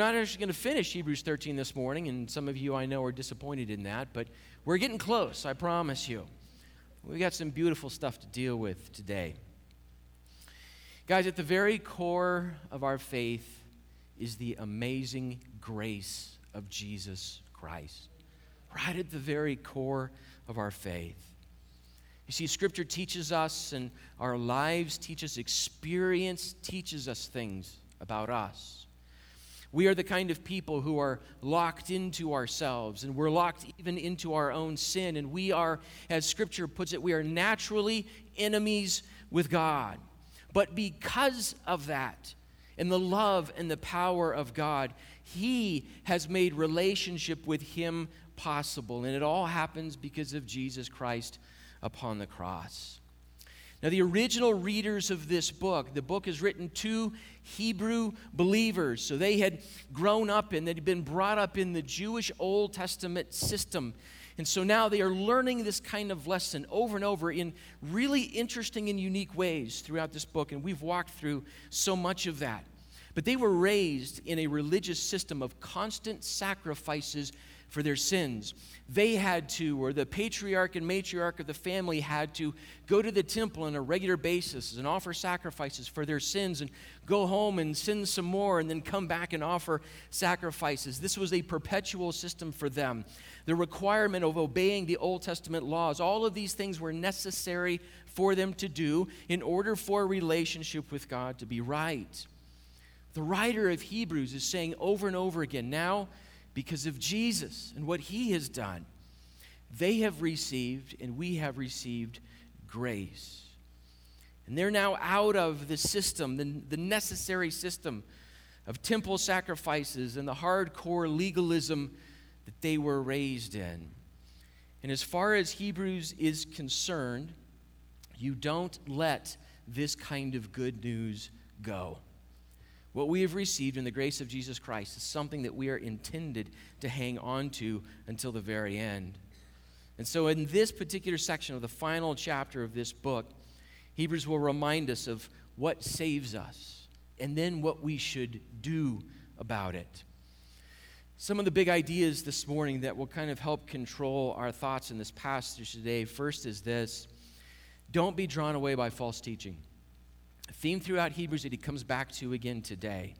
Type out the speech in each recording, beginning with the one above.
not actually going to finish Hebrews 13 this morning, and some of you I know are disappointed in that, but we're getting close, I promise you. We've got some beautiful stuff to deal with today. Guys, at the very core of our faith is the amazing grace of Jesus Christ. Right at the very core of our faith. You see, Scripture teaches us, and our lives teach us, experience teaches us things about us. We are the kind of people who are locked into ourselves, and we're locked even into our own sin. And we are, as Scripture puts it, we are naturally enemies with God. But because of that, and the love and the power of God, He has made relationship with Him possible. And it all happens because of Jesus Christ upon the cross. Now, the original readers of this book, the book is written to Hebrew believers. So they had grown up and they'd been brought up in the Jewish Old Testament system. And so now they are learning this kind of lesson over and over in really interesting and unique ways throughout this book. And we've walked through so much of that. But they were raised in a religious system of constant sacrifices for their sins. They had to, or the patriarch and matriarch of the family had to go to the temple on a regular basis and offer sacrifices for their sins and go home and sin some more and then come back and offer sacrifices. This was a perpetual system for them. The requirement of obeying the Old Testament laws, all of these things were necessary for them to do in order for a relationship with God to be right. The writer of Hebrews is saying over and over again now, because of Jesus and what he has done. They have received, and we have received grace. And they're now out of the system, the, the necessary system of temple sacrifices and the hardcore legalism that they were raised in. And as far as Hebrews is concerned, you don't let this kind of good news go. What we have received in the grace of Jesus Christ is something that we are intended to hang on to until the very end. And so, in this particular section of the final chapter of this book, Hebrews will remind us of what saves us and then what we should do about it. Some of the big ideas this morning that will kind of help control our thoughts in this passage today first is this don't be drawn away by false teaching theme throughout Hebrews that he comes back to again today.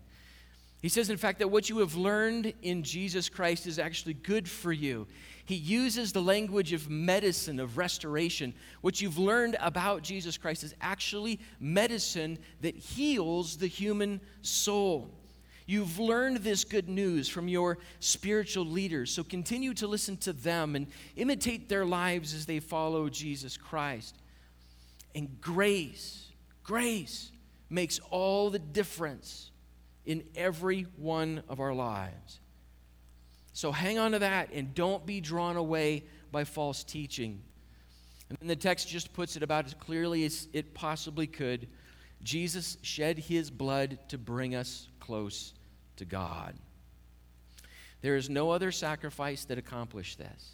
He says, in fact, that what you have learned in Jesus Christ is actually good for you. He uses the language of medicine, of restoration. What you've learned about Jesus Christ is actually medicine that heals the human soul. You've learned this good news from your spiritual leaders, so continue to listen to them and imitate their lives as they follow Jesus Christ. And grace Grace makes all the difference in every one of our lives. So hang on to that and don't be drawn away by false teaching. And the text just puts it about as clearly as it possibly could. Jesus shed his blood to bring us close to God. There is no other sacrifice that accomplished this.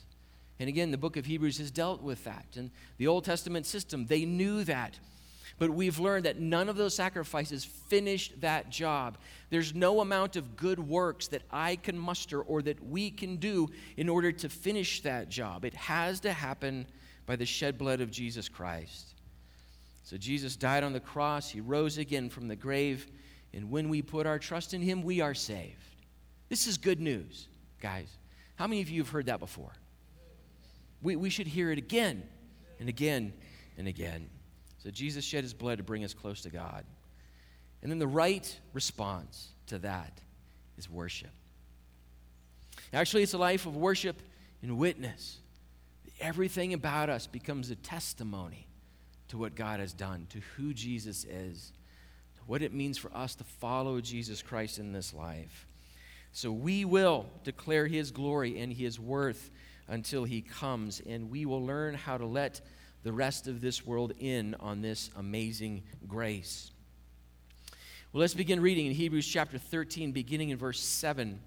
And again, the book of Hebrews has dealt with that. And the Old Testament system, they knew that. But we've learned that none of those sacrifices finished that job. There's no amount of good works that I can muster or that we can do in order to finish that job. It has to happen by the shed blood of Jesus Christ. So Jesus died on the cross, he rose again from the grave, and when we put our trust in him, we are saved. This is good news, guys. How many of you have heard that before? We, we should hear it again and again and again. So Jesus shed his blood to bring us close to God. And then the right response to that is worship. Actually, it's a life of worship and witness. Everything about us becomes a testimony to what God has done, to who Jesus is, to what it means for us to follow Jesus Christ in this life. So we will declare his glory and his worth until he comes, and we will learn how to let the rest of this world in on this amazing grace. Well, let's begin reading in Hebrews chapter 13, beginning in verse 7.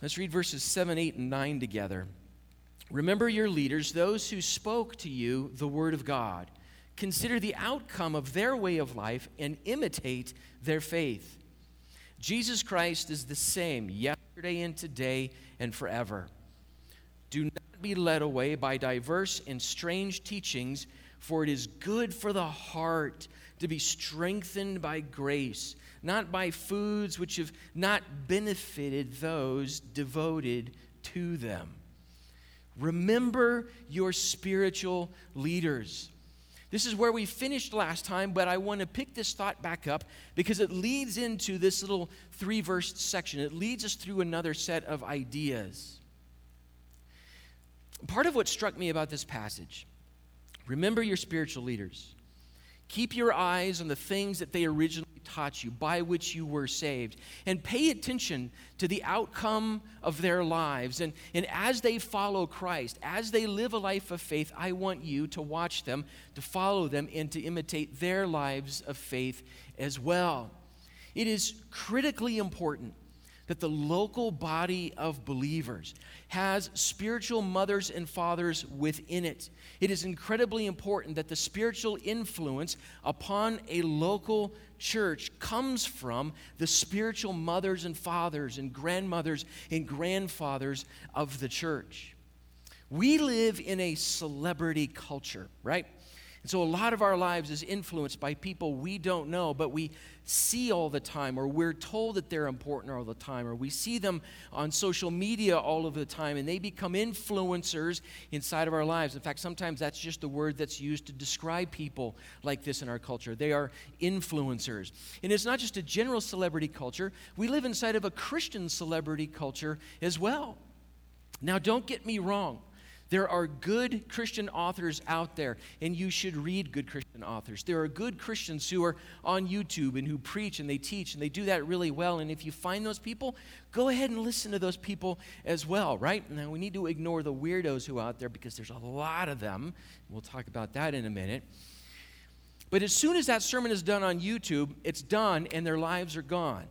Let's read verses 7, 8, and 9 together. Remember your leaders, those who spoke to you the word of God. Consider the outcome of their way of life and imitate their faith. Jesus Christ is the same yesterday and today and forever. Do be led away by diverse and strange teachings, for it is good for the heart to be strengthened by grace, not by foods which have not benefited those devoted to them. Remember your spiritual leaders. This is where we finished last time, but I want to pick this thought back up because it leads into this little three verse section. It leads us through another set of ideas. Part of what struck me about this passage remember your spiritual leaders. Keep your eyes on the things that they originally taught you, by which you were saved, and pay attention to the outcome of their lives. And, and as they follow Christ, as they live a life of faith, I want you to watch them, to follow them, and to imitate their lives of faith as well. It is critically important that the local body of believers has spiritual mothers and fathers within it. It is incredibly important that the spiritual influence upon a local church comes from the spiritual mothers and fathers and grandmothers and grandfathers of the church. We live in a celebrity culture, right? And so a lot of our lives is influenced by people we don't know, but we see all the time, or we're told that they're important all the time, or we see them on social media all of the time, and they become influencers inside of our lives. In fact, sometimes that's just the word that's used to describe people like this in our culture. They are influencers. And it's not just a general celebrity culture, we live inside of a Christian celebrity culture as well. Now, don't get me wrong. There are good Christian authors out there, and you should read good Christian authors. There are good Christians who are on YouTube and who preach and they teach, and they do that really well. And if you find those people, go ahead and listen to those people as well, right? Now, we need to ignore the weirdos who are out there because there's a lot of them. We'll talk about that in a minute. But as soon as that sermon is done on YouTube, it's done and their lives are gone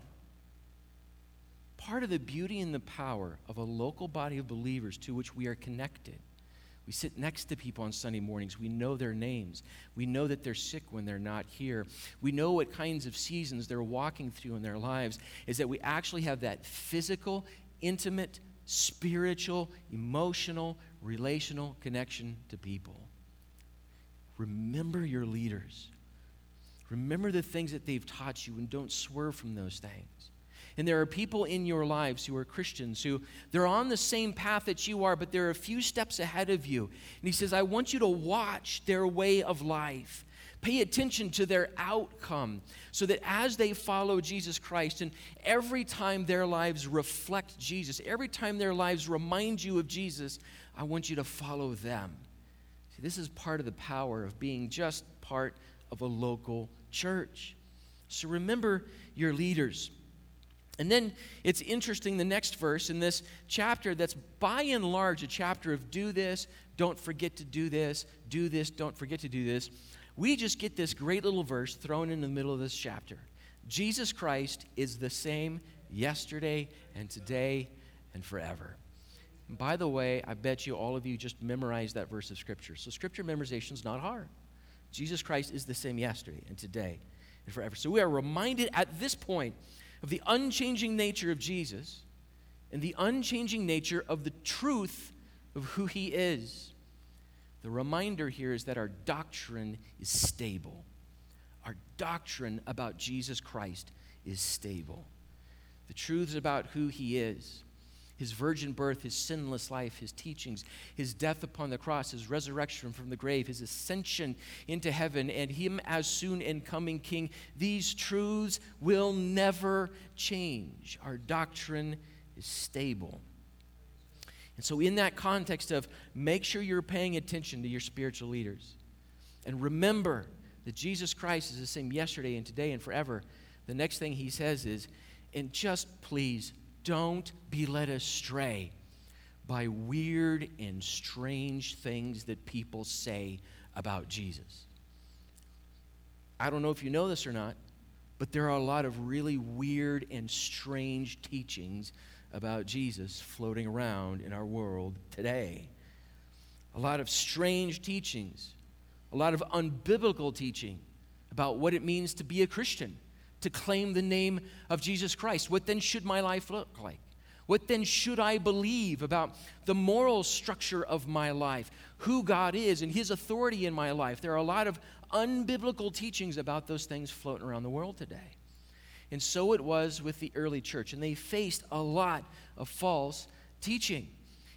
part of the beauty and the power of a local body of believers to which we are connected we sit next to people on Sunday mornings. We know their names. We know that they're sick when they're not here. We know what kinds of seasons they're walking through in their lives. Is that we actually have that physical, intimate, spiritual, emotional, relational connection to people. Remember your leaders. Remember the things that they've taught you and don't swerve from those things. And there are people in your lives who are Christians who they're on the same path that you are, but they're a few steps ahead of you. And he says, I want you to watch their way of life. Pay attention to their outcome so that as they follow Jesus Christ and every time their lives reflect Jesus, every time their lives remind you of Jesus, I want you to follow them. See, this is part of the power of being just part of a local church. So remember your leaders. And then it's interesting, the next verse in this chapter that's by and large a chapter of do this, don't forget to do this, do this, don't forget to do this. We just get this great little verse thrown in the middle of this chapter. Jesus Christ is the same yesterday and today and forever. And by the way, I bet you all of you just memorized that verse of Scripture. So Scripture memorization is not hard. Jesus Christ is the same yesterday and today and forever. So we are reminded at this point of the unchanging nature of Jesus and the unchanging nature of the truth of who he is. The reminder here is that our doctrine is stable. Our doctrine about Jesus Christ is stable. The truths about who he is his virgin birth, his sinless life, his teachings, his death upon the cross, his resurrection from the grave, his ascension into heaven, and him as soon and coming king. These truths will never change. Our doctrine is stable. And so, in that context of make sure you're paying attention to your spiritual leaders and remember that Jesus Christ is the same yesterday and today and forever, the next thing he says is, and just please don't be led astray by weird and strange things that people say about Jesus. I don't know if you know this or not, but there are a lot of really weird and strange teachings about Jesus floating around in our world today. A lot of strange teachings, a lot of unbiblical teaching about what it means to be a Christian to claim the name of Jesus Christ. What then should my life look like? What then should I believe about the moral structure of my life, who God is, and His authority in my life? There are a lot of unbiblical teachings about those things floating around the world today. And so it was with the early church, and they faced a lot of false teaching.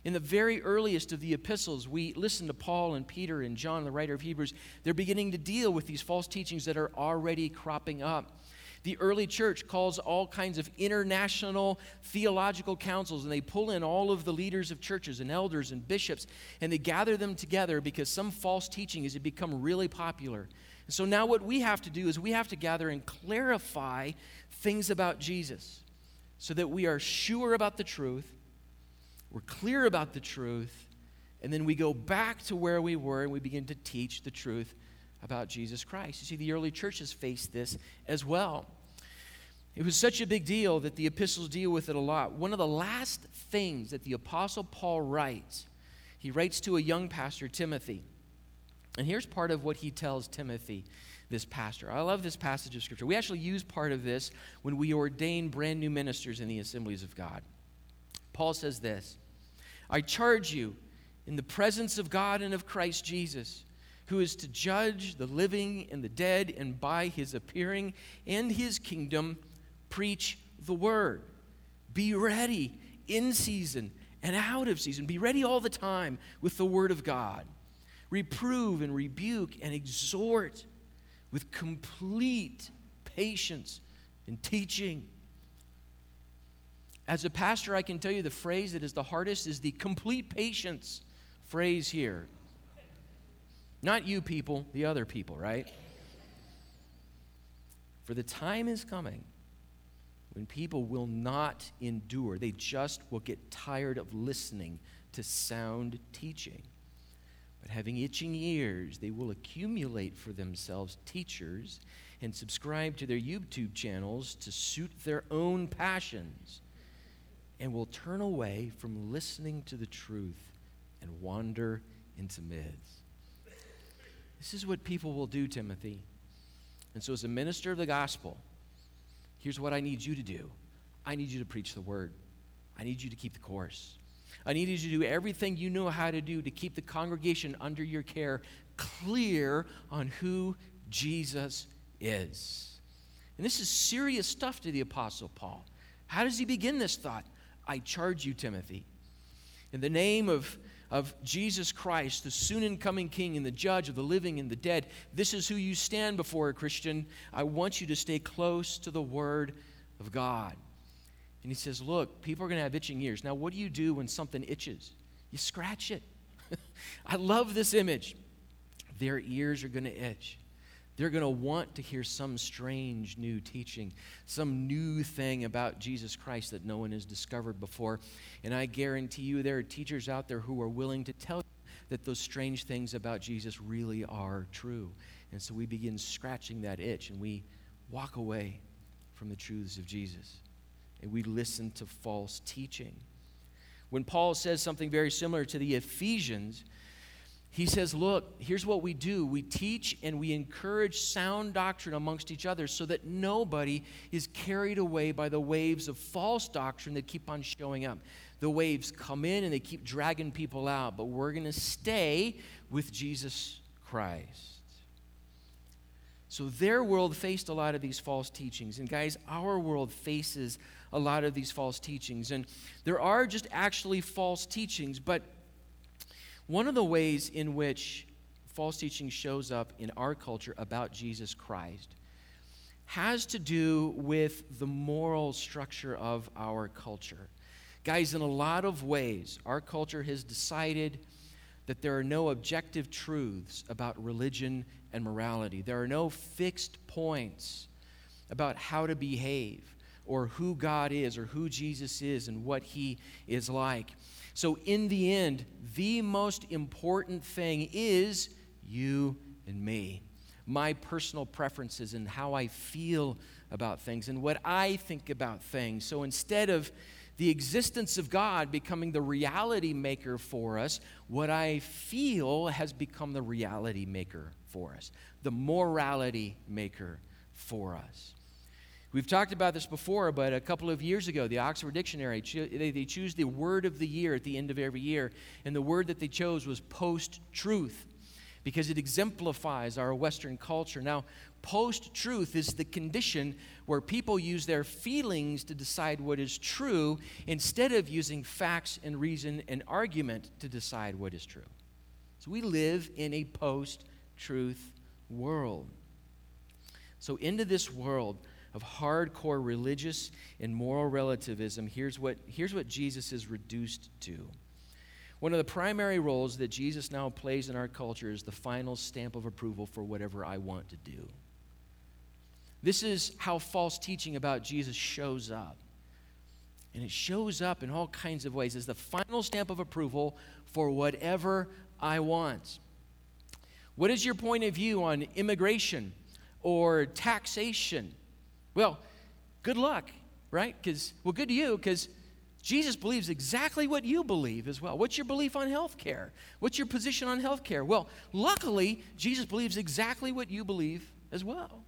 In the very earliest of the epistles, we listen to Paul and Peter and John, the writer of Hebrews. They're beginning to deal with these false teachings that are already cropping up. The early church calls all kinds of international theological councils, and they pull in all of the leaders of churches and elders and bishops, and they gather them together because some false teaching has become really popular. And so now what we have to do is we have to gather and clarify things about Jesus so that we are sure about the truth, we're clear about the truth, and then we go back to where we were and we begin to teach the truth about Jesus Christ. You see, the early churches faced this as well. It was such a big deal that the epistles deal with it a lot. One of the last things that the Apostle Paul writes, he writes to a young pastor, Timothy. And here's part of what he tells Timothy, this pastor. I love this passage of Scripture. We actually use part of this when we ordain brand new ministers in the assemblies of God. Paul says this I charge you in the presence of God and of Christ Jesus who is to judge the living and the dead, and by his appearing and his kingdom, preach the word. Be ready in season and out of season. Be ready all the time with the word of God. Reprove and rebuke and exhort with complete patience and teaching. As a pastor, I can tell you the phrase that is the hardest is the complete patience phrase here. Not you people, the other people, right? For the time is coming when people will not endure. They just will get tired of listening to sound teaching. But having itching ears, they will accumulate for themselves teachers and subscribe to their YouTube channels to suit their own passions and will turn away from listening to the truth and wander into myths. This is what people will do, Timothy. And so, as a minister of the gospel, here's what I need you to do I need you to preach the word, I need you to keep the course. I need you to do everything you know how to do to keep the congregation under your care clear on who Jesus is. And this is serious stuff to the Apostle Paul. How does he begin this thought? I charge you, Timothy, in the name of of Jesus Christ, the soon and coming King and the judge of the living and the dead. This is who you stand before, Christian. I want you to stay close to the Word of God. And he says, Look, people are going to have itching ears. Now, what do you do when something itches? You scratch it. I love this image. Their ears are going to itch. They're going to want to hear some strange new teaching, some new thing about Jesus Christ that no one has discovered before. And I guarantee you, there are teachers out there who are willing to tell you that those strange things about Jesus really are true. And so we begin scratching that itch and we walk away from the truths of Jesus. And we listen to false teaching. When Paul says something very similar to the Ephesians, he says, Look, here's what we do we teach and we encourage sound doctrine amongst each other so that nobody is carried away by the waves of false doctrine that keep on showing up. The waves come in and they keep dragging people out, but we're going to stay with Jesus Christ. So their world faced a lot of these false teachings. And guys, our world faces a lot of these false teachings. And there are just actually false teachings, but one of the ways in which false teaching shows up in our culture about Jesus Christ has to do with the moral structure of our culture. Guys, in a lot of ways, our culture has decided that there are no objective truths about religion and morality. There are no fixed points about how to behave or who God is or who Jesus is and what he is like. So, in the end, the most important thing is you and me. My personal preferences and how I feel about things and what I think about things. So, instead of the existence of God becoming the reality maker for us, what I feel has become the reality maker for us, the morality maker for us. We've talked about this before, but a couple of years ago, the Oxford Dictionary, they choose the word of the year at the end of every year, and the word that they chose was post truth because it exemplifies our Western culture. Now, post truth is the condition where people use their feelings to decide what is true instead of using facts and reason and argument to decide what is true. So we live in a post truth world. So, into this world, of hardcore religious and moral relativism, here's what, here's what Jesus is reduced to. One of the primary roles that Jesus now plays in our culture is the final stamp of approval for whatever I want to do. This is how false teaching about Jesus shows up. And it shows up in all kinds of ways as the final stamp of approval for whatever I want. What is your point of view on immigration or taxation well, good luck, right? Because, well, good to you, because Jesus believes exactly what you believe as well. What's your belief on health care? What's your position on health care? Well, luckily, Jesus believes exactly what you believe as well.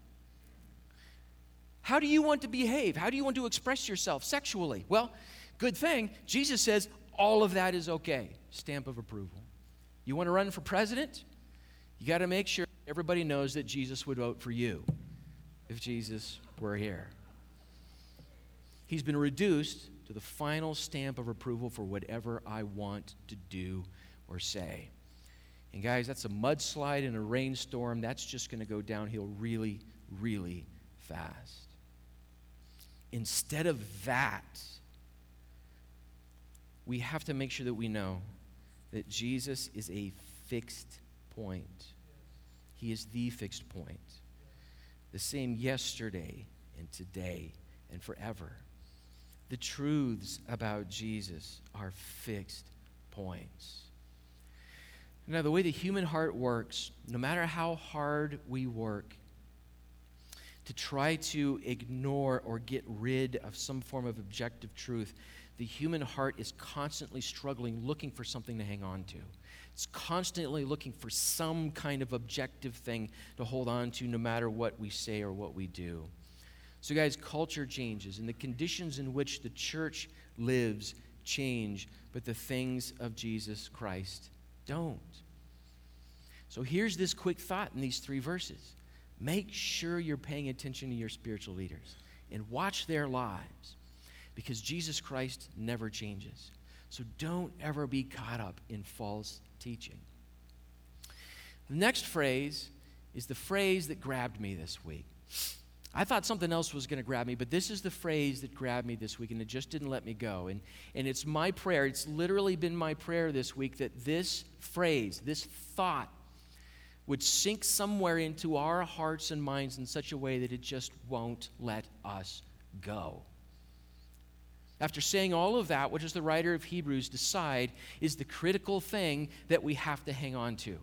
How do you want to behave? How do you want to express yourself sexually? Well, good thing. Jesus says all of that is okay. Stamp of approval. You want to run for president? You got to make sure everybody knows that Jesus would vote for you if Jesus were here. He's been reduced to the final stamp of approval for whatever I want to do or say. And guys, that's a mudslide in a rainstorm. That's just going to go downhill really, really fast. Instead of that, we have to make sure that we know that Jesus is a fixed point. He is the fixed point the same yesterday and today and forever. The truths about Jesus are fixed points. Now, the way the human heart works, no matter how hard we work to try to ignore or get rid of some form of objective truth, the human heart is constantly struggling, looking for something to hang on to. It's constantly looking for some kind of objective thing to hold on to no matter what we say or what we do. So, guys, culture changes, and the conditions in which the church lives change, but the things of Jesus Christ don't. So, here's this quick thought in these three verses make sure you're paying attention to your spiritual leaders and watch their lives because Jesus Christ never changes. So, don't ever be caught up in false teaching. The next phrase is the phrase that grabbed me this week. I thought something else was going to grab me, but this is the phrase that grabbed me this week, and it just didn't let me go. And, and it's my prayer, it's literally been my prayer this week that this phrase, this thought, would sink somewhere into our hearts and minds in such a way that it just won't let us go. After saying all of that, what does the writer of Hebrews decide is the critical thing that we have to hang on to?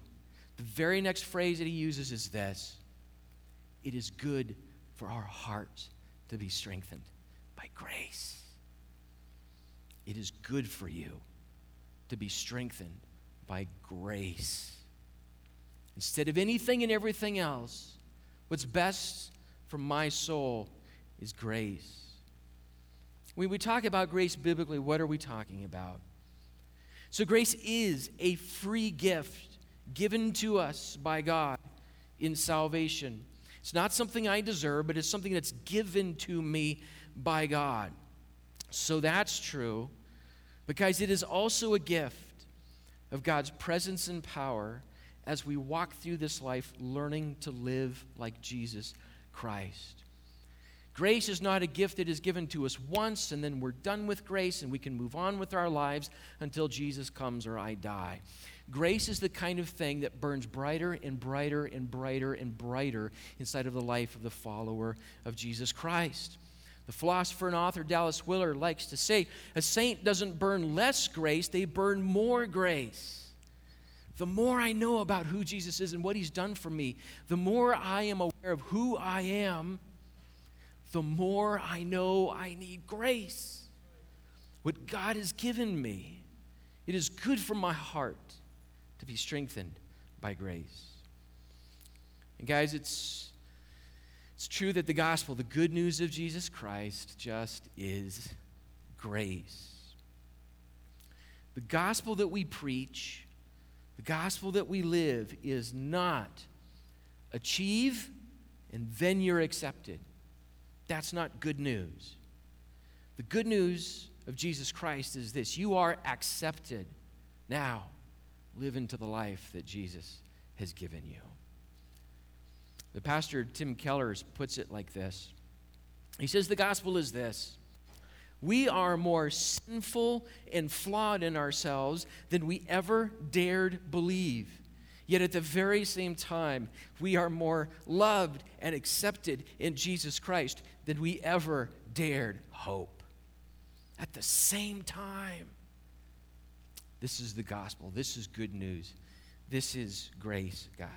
The very next phrase that he uses is this It is good for our hearts to be strengthened by grace. It is good for you to be strengthened by grace. Instead of anything and everything else, what's best for my soul is grace. When we talk about grace biblically, what are we talking about? So, grace is a free gift given to us by God in salvation. It's not something I deserve, but it's something that's given to me by God. So, that's true because it is also a gift of God's presence and power as we walk through this life learning to live like Jesus Christ. Grace is not a gift that is given to us once and then we're done with grace and we can move on with our lives until Jesus comes or I die. Grace is the kind of thing that burns brighter and brighter and brighter and brighter inside of the life of the follower of Jesus Christ. The philosopher and author Dallas Willard likes to say a saint doesn't burn less grace, they burn more grace. The more I know about who Jesus is and what he's done for me, the more I am aware of who I am the more I know I need grace. What God has given me, it is good for my heart to be strengthened by grace. And guys, it's It's true that the gospel, the good news of Jesus Christ, just is grace. The gospel that we preach, the gospel that we live, is not achieve and then you're accepted. That's not good news. The good news of Jesus Christ is this you are accepted. Now, live into the life that Jesus has given you. The pastor, Tim Keller, puts it like this He says, The gospel is this. We are more sinful and flawed in ourselves than we ever dared believe. Yet at the very same time, we are more loved and accepted in Jesus Christ than we ever dared hope. At the same time, this is the gospel. This is good news. This is grace, guys.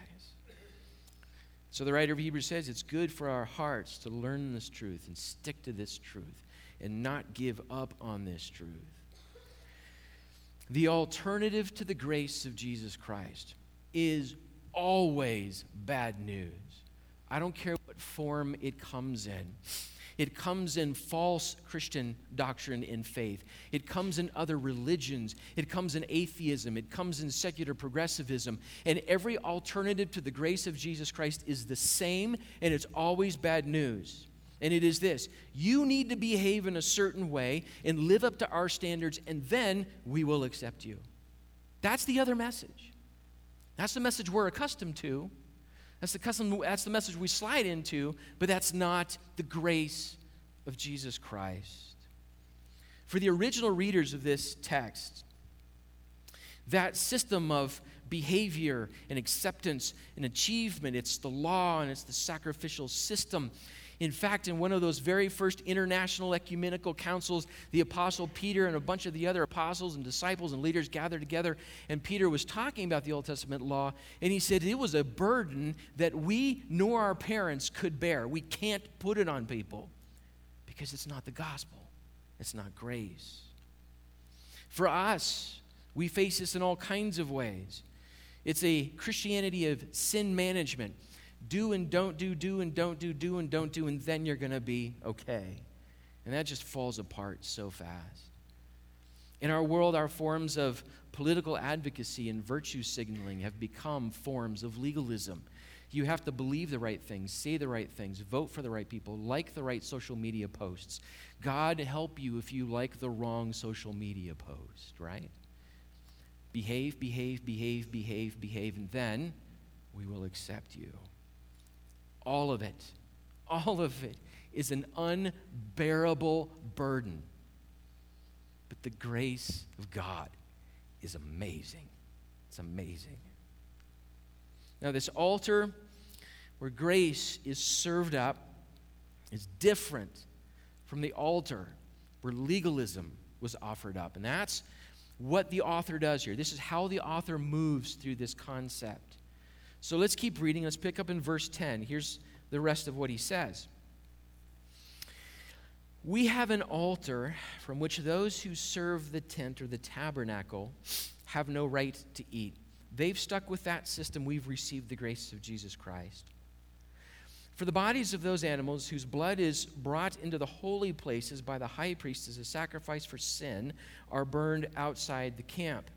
So the writer of Hebrews says it's good for our hearts to learn this truth and stick to this truth and not give up on this truth. The alternative to the grace of Jesus Christ is always bad news. I don't care what form it comes in. It comes in false Christian doctrine and faith. It comes in other religions. It comes in atheism. It comes in secular progressivism. And every alternative to the grace of Jesus Christ is the same, and it's always bad news. And it is this you need to behave in a certain way and live up to our standards, and then we will accept you. That's the other message. That's the message we're accustomed to. That's the, custom, that's the message we slide into, but that's not the grace of Jesus Christ. For the original readers of this text, that system of behavior and acceptance and achievement, it's the law and it's the sacrificial system in fact, in one of those very first international ecumenical councils, the apostle Peter and a bunch of the other apostles and disciples and leaders gathered together, and Peter was talking about the Old Testament law, and he said it was a burden that we nor our parents could bear. We can't put it on people because it's not the gospel, it's not grace. For us, we face this in all kinds of ways. It's a Christianity of sin management do and don't do, do and don't do, do and don't do, and then you're going to be okay. And that just falls apart so fast. In our world, our forms of political advocacy and virtue signaling have become forms of legalism. You have to believe the right things, say the right things, vote for the right people, like the right social media posts. God help you if you like the wrong social media post, right? Behave, behave, behave, behave, behave, and then we will accept you. All of it, all of it is an unbearable burden. But the grace of God is amazing. It's amazing. Now, this altar where grace is served up is different from the altar where legalism was offered up. And that's what the author does here. This is how the author moves through this concept. So let's keep reading. Let's pick up in verse 10. Here's the rest of what he says. We have an altar from which those who serve the tent or the tabernacle have no right to eat. They've stuck with that system. We've received the grace of Jesus Christ. For the bodies of those animals whose blood is brought into the holy places by the high priest as a sacrifice for sin are burned outside the camp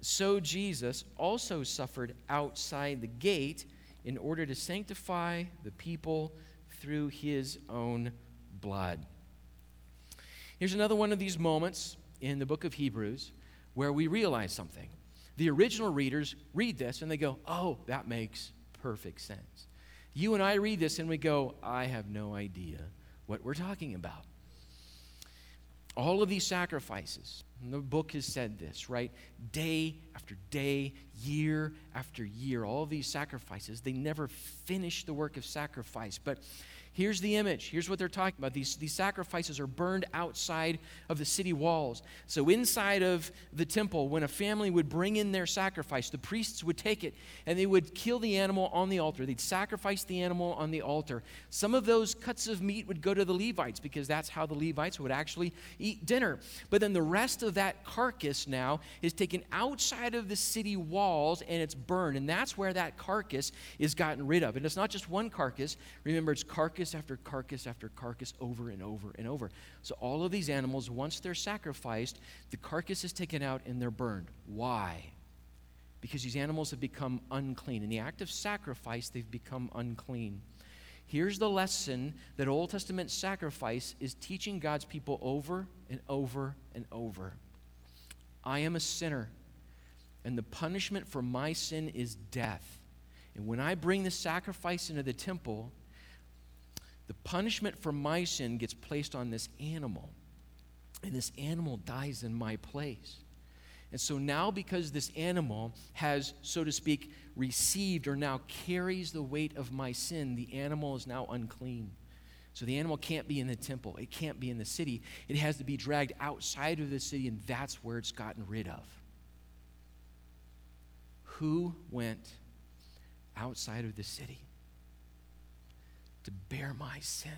so Jesus also suffered outside the gate in order to sanctify the people through his own blood. Here's another one of these moments in the book of Hebrews where we realize something. The original readers read this and they go, Oh, that makes perfect sense. You and I read this and we go, I have no idea what we're talking about. All of these sacrifices, the book has said this, right? Day after day, year after year, all these sacrifices, they never finish the work of sacrifice. But Here's the image. Here's what they're talking about. These, these sacrifices are burned outside of the city walls. So, inside of the temple, when a family would bring in their sacrifice, the priests would take it and they would kill the animal on the altar. They'd sacrifice the animal on the altar. Some of those cuts of meat would go to the Levites because that's how the Levites would actually eat dinner. But then the rest of that carcass now is taken outside of the city walls and it's burned. And that's where that carcass is gotten rid of. And it's not just one carcass. Remember, it's carcass carcass after carcass after carcass over and over and over. So, all of these animals, once they're sacrificed, the carcass is taken out and they're burned. Why? Because these animals have become unclean. In the act of sacrifice, they've become unclean. Here's the lesson that Old Testament sacrifice is teaching God's people over and over and over I am a sinner, and the punishment for my sin is death. And when I bring the sacrifice into the temple, the punishment for my sin gets placed on this animal, and this animal dies in my place. And so now, because this animal has, so to speak, received or now carries the weight of my sin, the animal is now unclean. So the animal can't be in the temple, it can't be in the city. It has to be dragged outside of the city, and that's where it's gotten rid of. Who went outside of the city? To bear my sin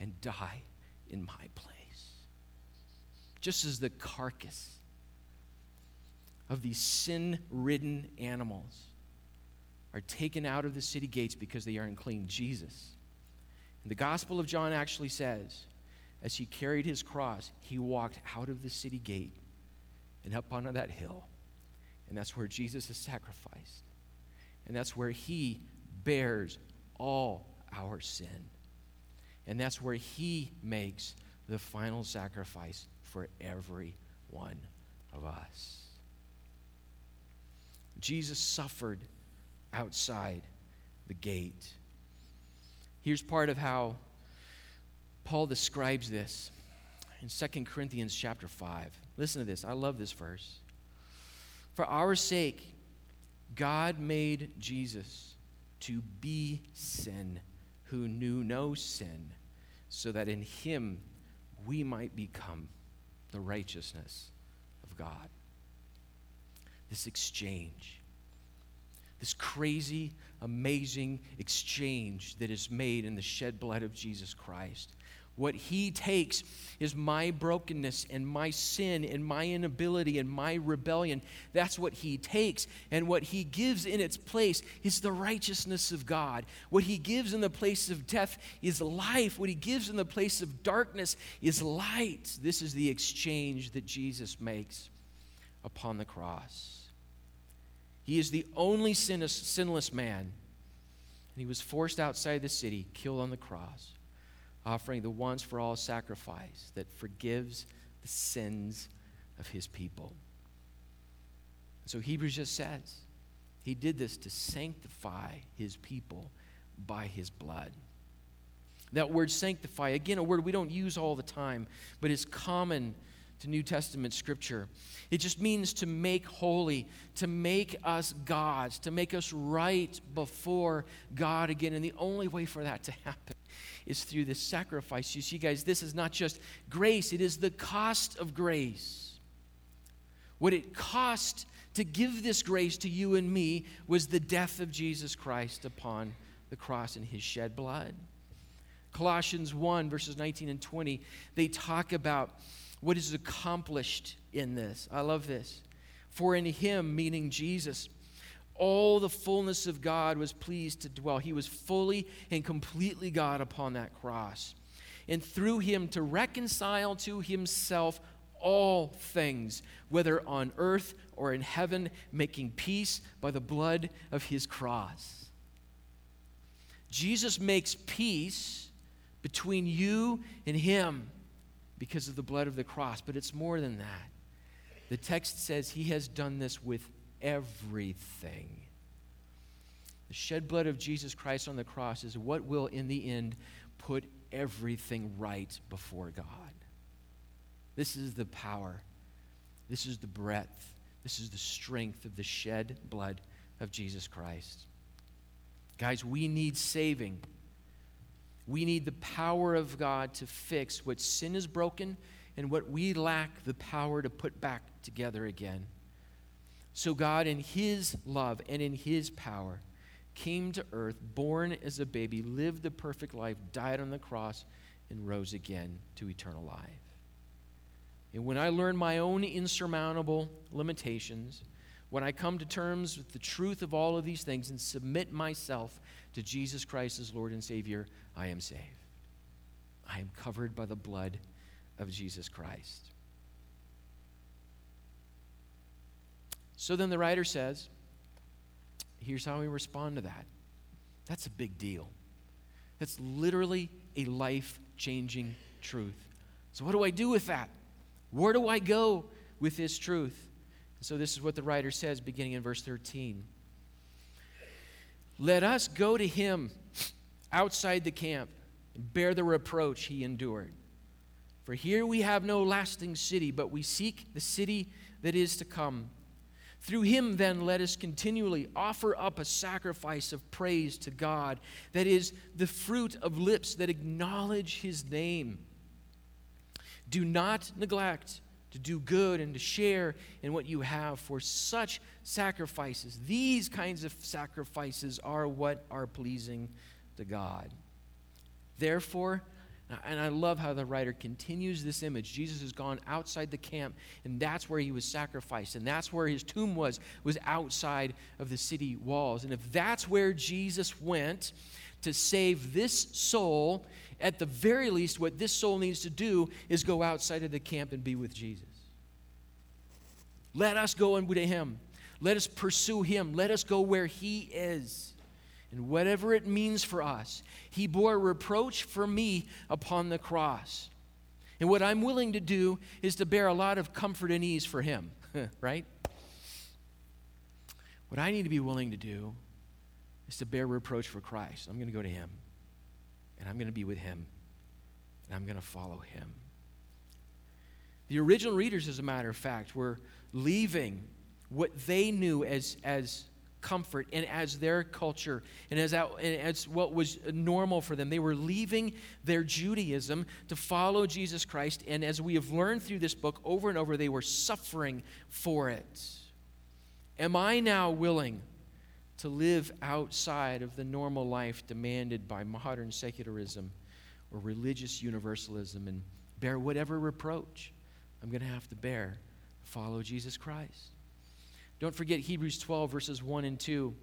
and die in my place. Just as the carcass of these sin ridden animals are taken out of the city gates because they are unclean, Jesus. And the Gospel of John actually says, as he carried his cross, he walked out of the city gate and up onto that hill. And that's where Jesus is sacrificed. And that's where he bears all our sin. And that's where He makes the final sacrifice for every one of us. Jesus suffered outside the gate. Here's part of how Paul describes this in 2 Corinthians chapter 5. Listen to this. I love this verse. For our sake, God made Jesus to be sin who knew no sin, so that in him we might become the righteousness of God. This exchange, this crazy, amazing exchange that is made in the shed blood of Jesus Christ what he takes is my brokenness and my sin and my inability and my rebellion. That's what he takes. And what he gives in its place is the righteousness of God. What he gives in the place of death is life. What he gives in the place of darkness is light. This is the exchange that Jesus makes upon the cross. He is the only sinless man. And he was forced outside the city, killed on the cross offering the once for all sacrifice that forgives the sins of his people. So Hebrews just says he did this to sanctify his people by his blood. That word sanctify, again, a word we don't use all the time, but is common to New Testament scripture. It just means to make holy, to make us gods, to make us right before God again. And the only way for that to happen is through this sacrifice. You see, guys, this is not just grace, it is the cost of grace. What it cost to give this grace to you and me was the death of Jesus Christ upon the cross and his shed blood. Colossians 1, verses 19 and 20, they talk about what is accomplished in this. I love this. For in him, meaning Jesus, all the fullness of God was pleased to dwell. He was fully and completely God upon that cross. And through him to reconcile to himself all things, whether on earth or in heaven, making peace by the blood of his cross. Jesus makes peace between you and him because of the blood of the cross, but it's more than that. The text says he has done this with everything. The shed blood of Jesus Christ on the cross is what will, in the end, put everything right before God. This is the power, this is the breadth, this is the strength of the shed blood of Jesus Christ. Guys, we need saving, We need the power of God to fix what sin is broken and what we lack the power to put back together again. So, God, in His love and in His power, came to earth, born as a baby, lived the perfect life, died on the cross, and rose again to eternal life. And when I learn my own insurmountable limitations, when I come to terms with the truth of all of these things and submit myself to Jesus Christ as Lord and Savior, I am saved. I am covered by the blood of Jesus Christ. So then the writer says, here's how we respond to that. That's a big deal. That's literally a life changing truth. So, what do I do with that? Where do I go with this truth? So, this is what the writer says beginning in verse 13. Let us go to him outside the camp and bear the reproach he endured. For here we have no lasting city, but we seek the city that is to come. Through him, then, let us continually offer up a sacrifice of praise to God, that is, the fruit of lips that acknowledge his name. Do not neglect to do good and to share in what you have, for such sacrifices, these kinds of sacrifices, are what are pleasing to God. Therefore, and I love how the writer continues this image. Jesus has gone outside the camp, and that's where he was sacrificed, and that's where his tomb was, was outside of the city walls. And if that's where Jesus went to save this soul, at the very least, what this soul needs to do is go outside of the camp and be with Jesus. Let us go and to him. Let us pursue him. Let us go where he is. And whatever it means for us, he bore reproach for me upon the cross. And what I'm willing to do is to bear a lot of comfort and ease for him, right? What I need to be willing to do is to bear reproach for Christ. I'm going to go to him, and I'm going to be with him, and I'm going to follow him. The original readers, as a matter of fact, were leaving what they knew as, as comfort and as their culture and as, and as what was normal for them. They were leaving their Judaism to follow Jesus Christ. And as we have learned through this book over and over, they were suffering for it. Am I now willing to live outside of the normal life demanded by modern secularism or religious universalism and bear whatever reproach I'm going to have to bear? Follow Jesus Christ. Don't forget Hebrews 12, verses 1 and 2.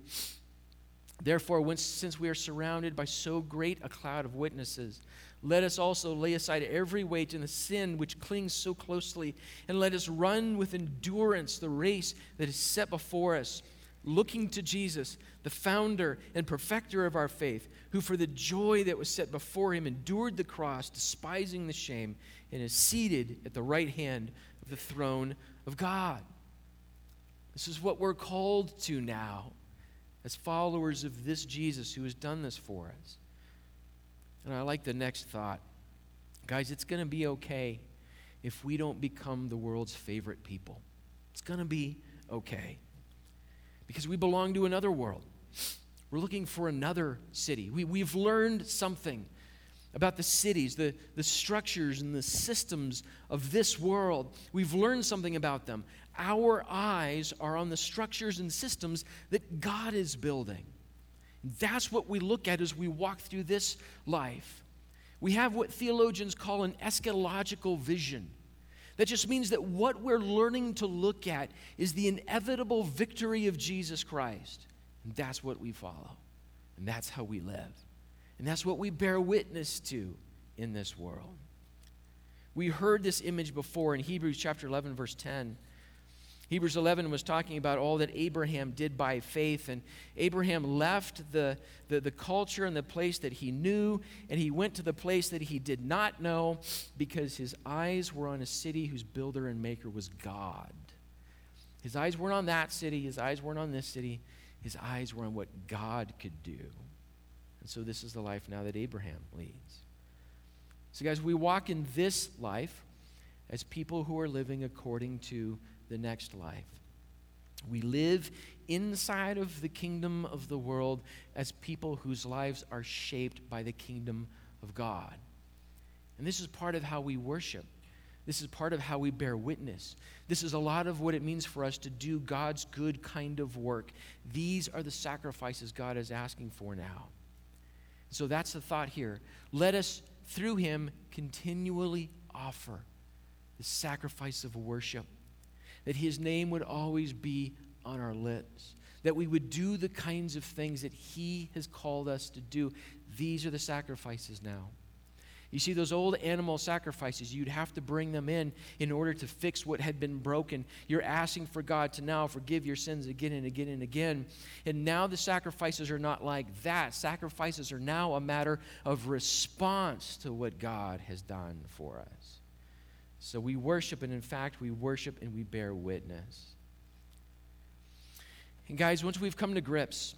Therefore, when, since we are surrounded by so great a cloud of witnesses, let us also lay aside every weight and the sin which clings so closely, and let us run with endurance the race that is set before us, looking to Jesus, the founder and perfecter of our faith, who for the joy that was set before him endured the cross, despising the shame, and is seated at the right hand of the throne of God. This is what we're called to now as followers of this Jesus who has done this for us. And I like the next thought. Guys, it's going to be okay if we don't become the world's favorite people. It's going to be okay. Because we belong to another world. We're looking for another city. We, we've learned something about the cities, the, the structures, and the systems of this world. We've learned something about them. Our eyes are on the structures and systems that God is building. That's what we look at as we walk through this life. We have what theologians call an eschatological vision. That just means that what we're learning to look at is the inevitable victory of Jesus Christ. And that's what we follow. And that's how we live. And that's what we bear witness to in this world. We heard this image before in Hebrews chapter 11, verse 10. Hebrews 11 was talking about all that Abraham did by faith. And Abraham left the, the, the, culture and the place that he knew, and he went to the place that he did not know because his eyes were on a city whose builder and maker was God. His eyes weren't on that city, his eyes weren't on this city, his eyes were on what God could do. And so this is the life now that Abraham leads. So, guys, we walk in this life as people who are living according to the next life. We live inside of the kingdom of the world as people whose lives are shaped by the kingdom of God. And this is part of how we worship. This is part of how we bear witness. This is a lot of what it means for us to do God's good kind of work. These are the sacrifices God is asking for now. So that's the thought here. Let us, through him, continually offer the sacrifice of worship, that his name would always be on our lips, that we would do the kinds of things that he has called us to do. These are the sacrifices now. You see, those old animal sacrifices, you'd have to bring them in in order to fix what had been broken. You're asking for God to now forgive your sins again and again and again. And now the sacrifices are not like that. Sacrifices are now a matter of response to what God has done for us. So we worship, and in fact, we worship and we bear witness. And guys, once we've come to grips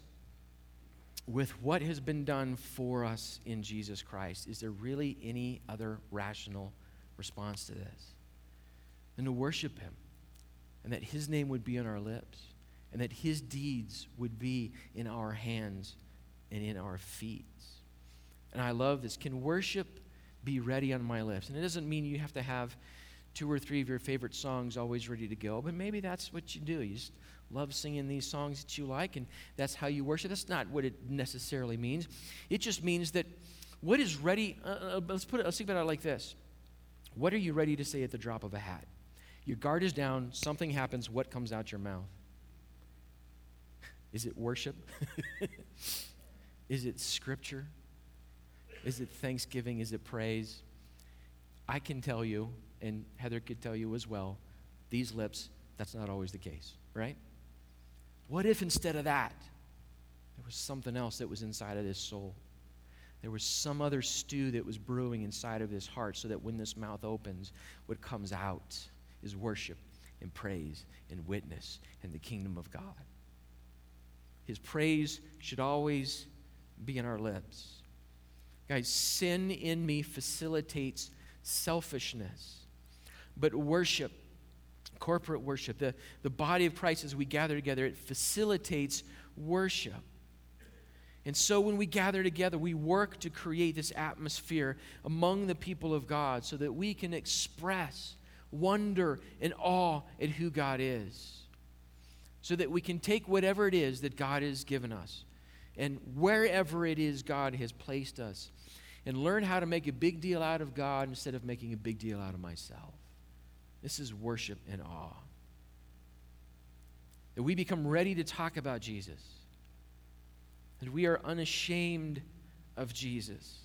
with what has been done for us in Jesus Christ, is there really any other rational response to this? Than to worship Him, and that His name would be on our lips, and that His deeds would be in our hands and in our feet. And I love this. Can worship be ready on my lips? And it doesn't mean you have to have two or three of your favorite songs always ready to go, but maybe that's what you do. You just love singing these songs that you like, and that's how you worship. That's not what it necessarily means. It just means that what is ready, uh, uh, let's put it, let's think about it like this. What are you ready to say at the drop of a hat? Your guard is down, something happens, what comes out your mouth? Is it worship? is it scripture? Is it thanksgiving? Is it praise? I can tell you, and Heather could tell you as well, these lips, that's not always the case, right? What if instead of that, there was something else that was inside of this soul? There was some other stew that was brewing inside of this heart so that when this mouth opens, what comes out is worship and praise and witness and the kingdom of God. His praise should always be in our lips. Guys, sin in me facilitates selfishness, but worship corporate worship, the, the body of Christ as we gather together, it facilitates worship. And so when we gather together, we work to create this atmosphere among the people of God so that we can express wonder and awe at who God is. So that we can take whatever it is that God has given us and wherever it is God has placed us and learn how to make a big deal out of God instead of making a big deal out of myself. This is worship and awe. That we become ready to talk about Jesus. That we are unashamed of Jesus.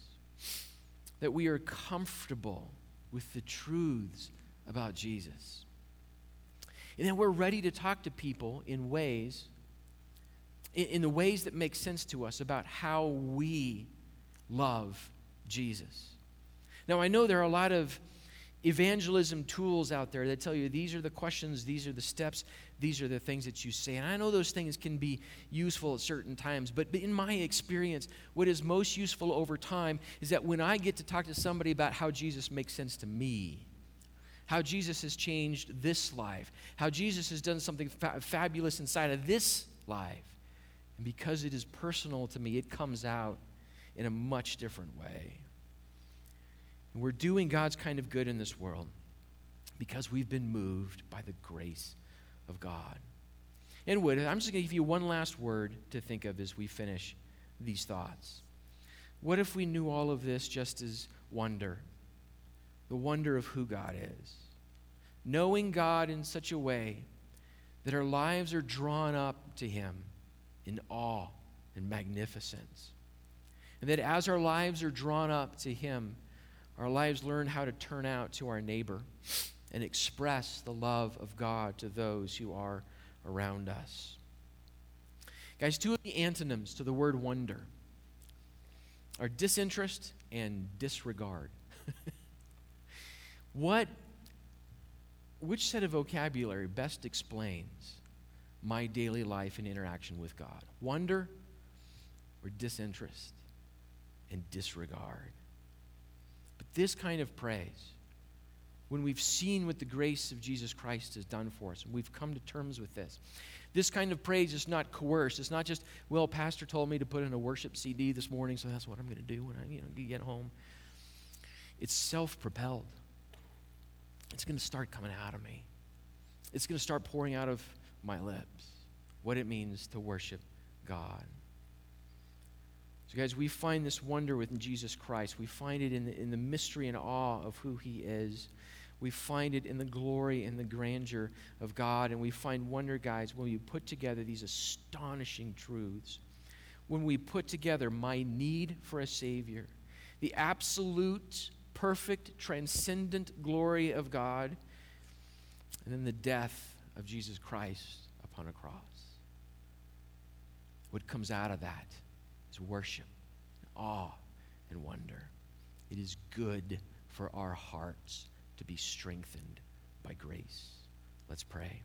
That we are comfortable with the truths about Jesus. And then we're ready to talk to people in ways, in, in the ways that make sense to us about how we love Jesus. Now, I know there are a lot of evangelism tools out there that tell you these are the questions, these are the steps, these are the things that you say. And I know those things can be useful at certain times, but in my experience, what is most useful over time is that when I get to talk to somebody about how Jesus makes sense to me, how Jesus has changed this life, how Jesus has done something fa- fabulous inside of this life. And because it is personal to me, it comes out in a much different way. And we're doing God's kind of good in this world because we've been moved by the grace of God. And Wood, I'm just going to give you one last word to think of as we finish these thoughts. What if we knew all of this just as wonder? The wonder of who God is. Knowing God in such a way that our lives are drawn up to Him in awe and magnificence. And that as our lives are drawn up to Him, our lives learn how to turn out to our neighbor and express the love of God to those who are around us. Guys, two of the antonyms to the word wonder are disinterest and disregard. what which set of vocabulary best explains my daily life and interaction with God? Wonder or disinterest and disregard? But this kind of praise, when we've seen what the grace of Jesus Christ has done for us. And we've come to terms with this. This kind of praise is not coerced. It's not just, well, Pastor told me to put in a worship CD this morning, so that's what I'm going to do when I you know, get home. It's self propelled. It's going to start coming out of me. It's going to start pouring out of my lips what it means to worship God. So, guys, we find this wonder within Jesus Christ. We find it in the, in the mystery and awe of who He is. We find it in the glory and the grandeur of God. And we find wonder, guys, when we put together these astonishing truths. When we put together my need for a Savior, the absolute, perfect, transcendent glory of God, and then the death of Jesus Christ upon a cross. What comes out of that is worship, awe, and wonder. It is good for our hearts to be strengthened by grace. Let's pray.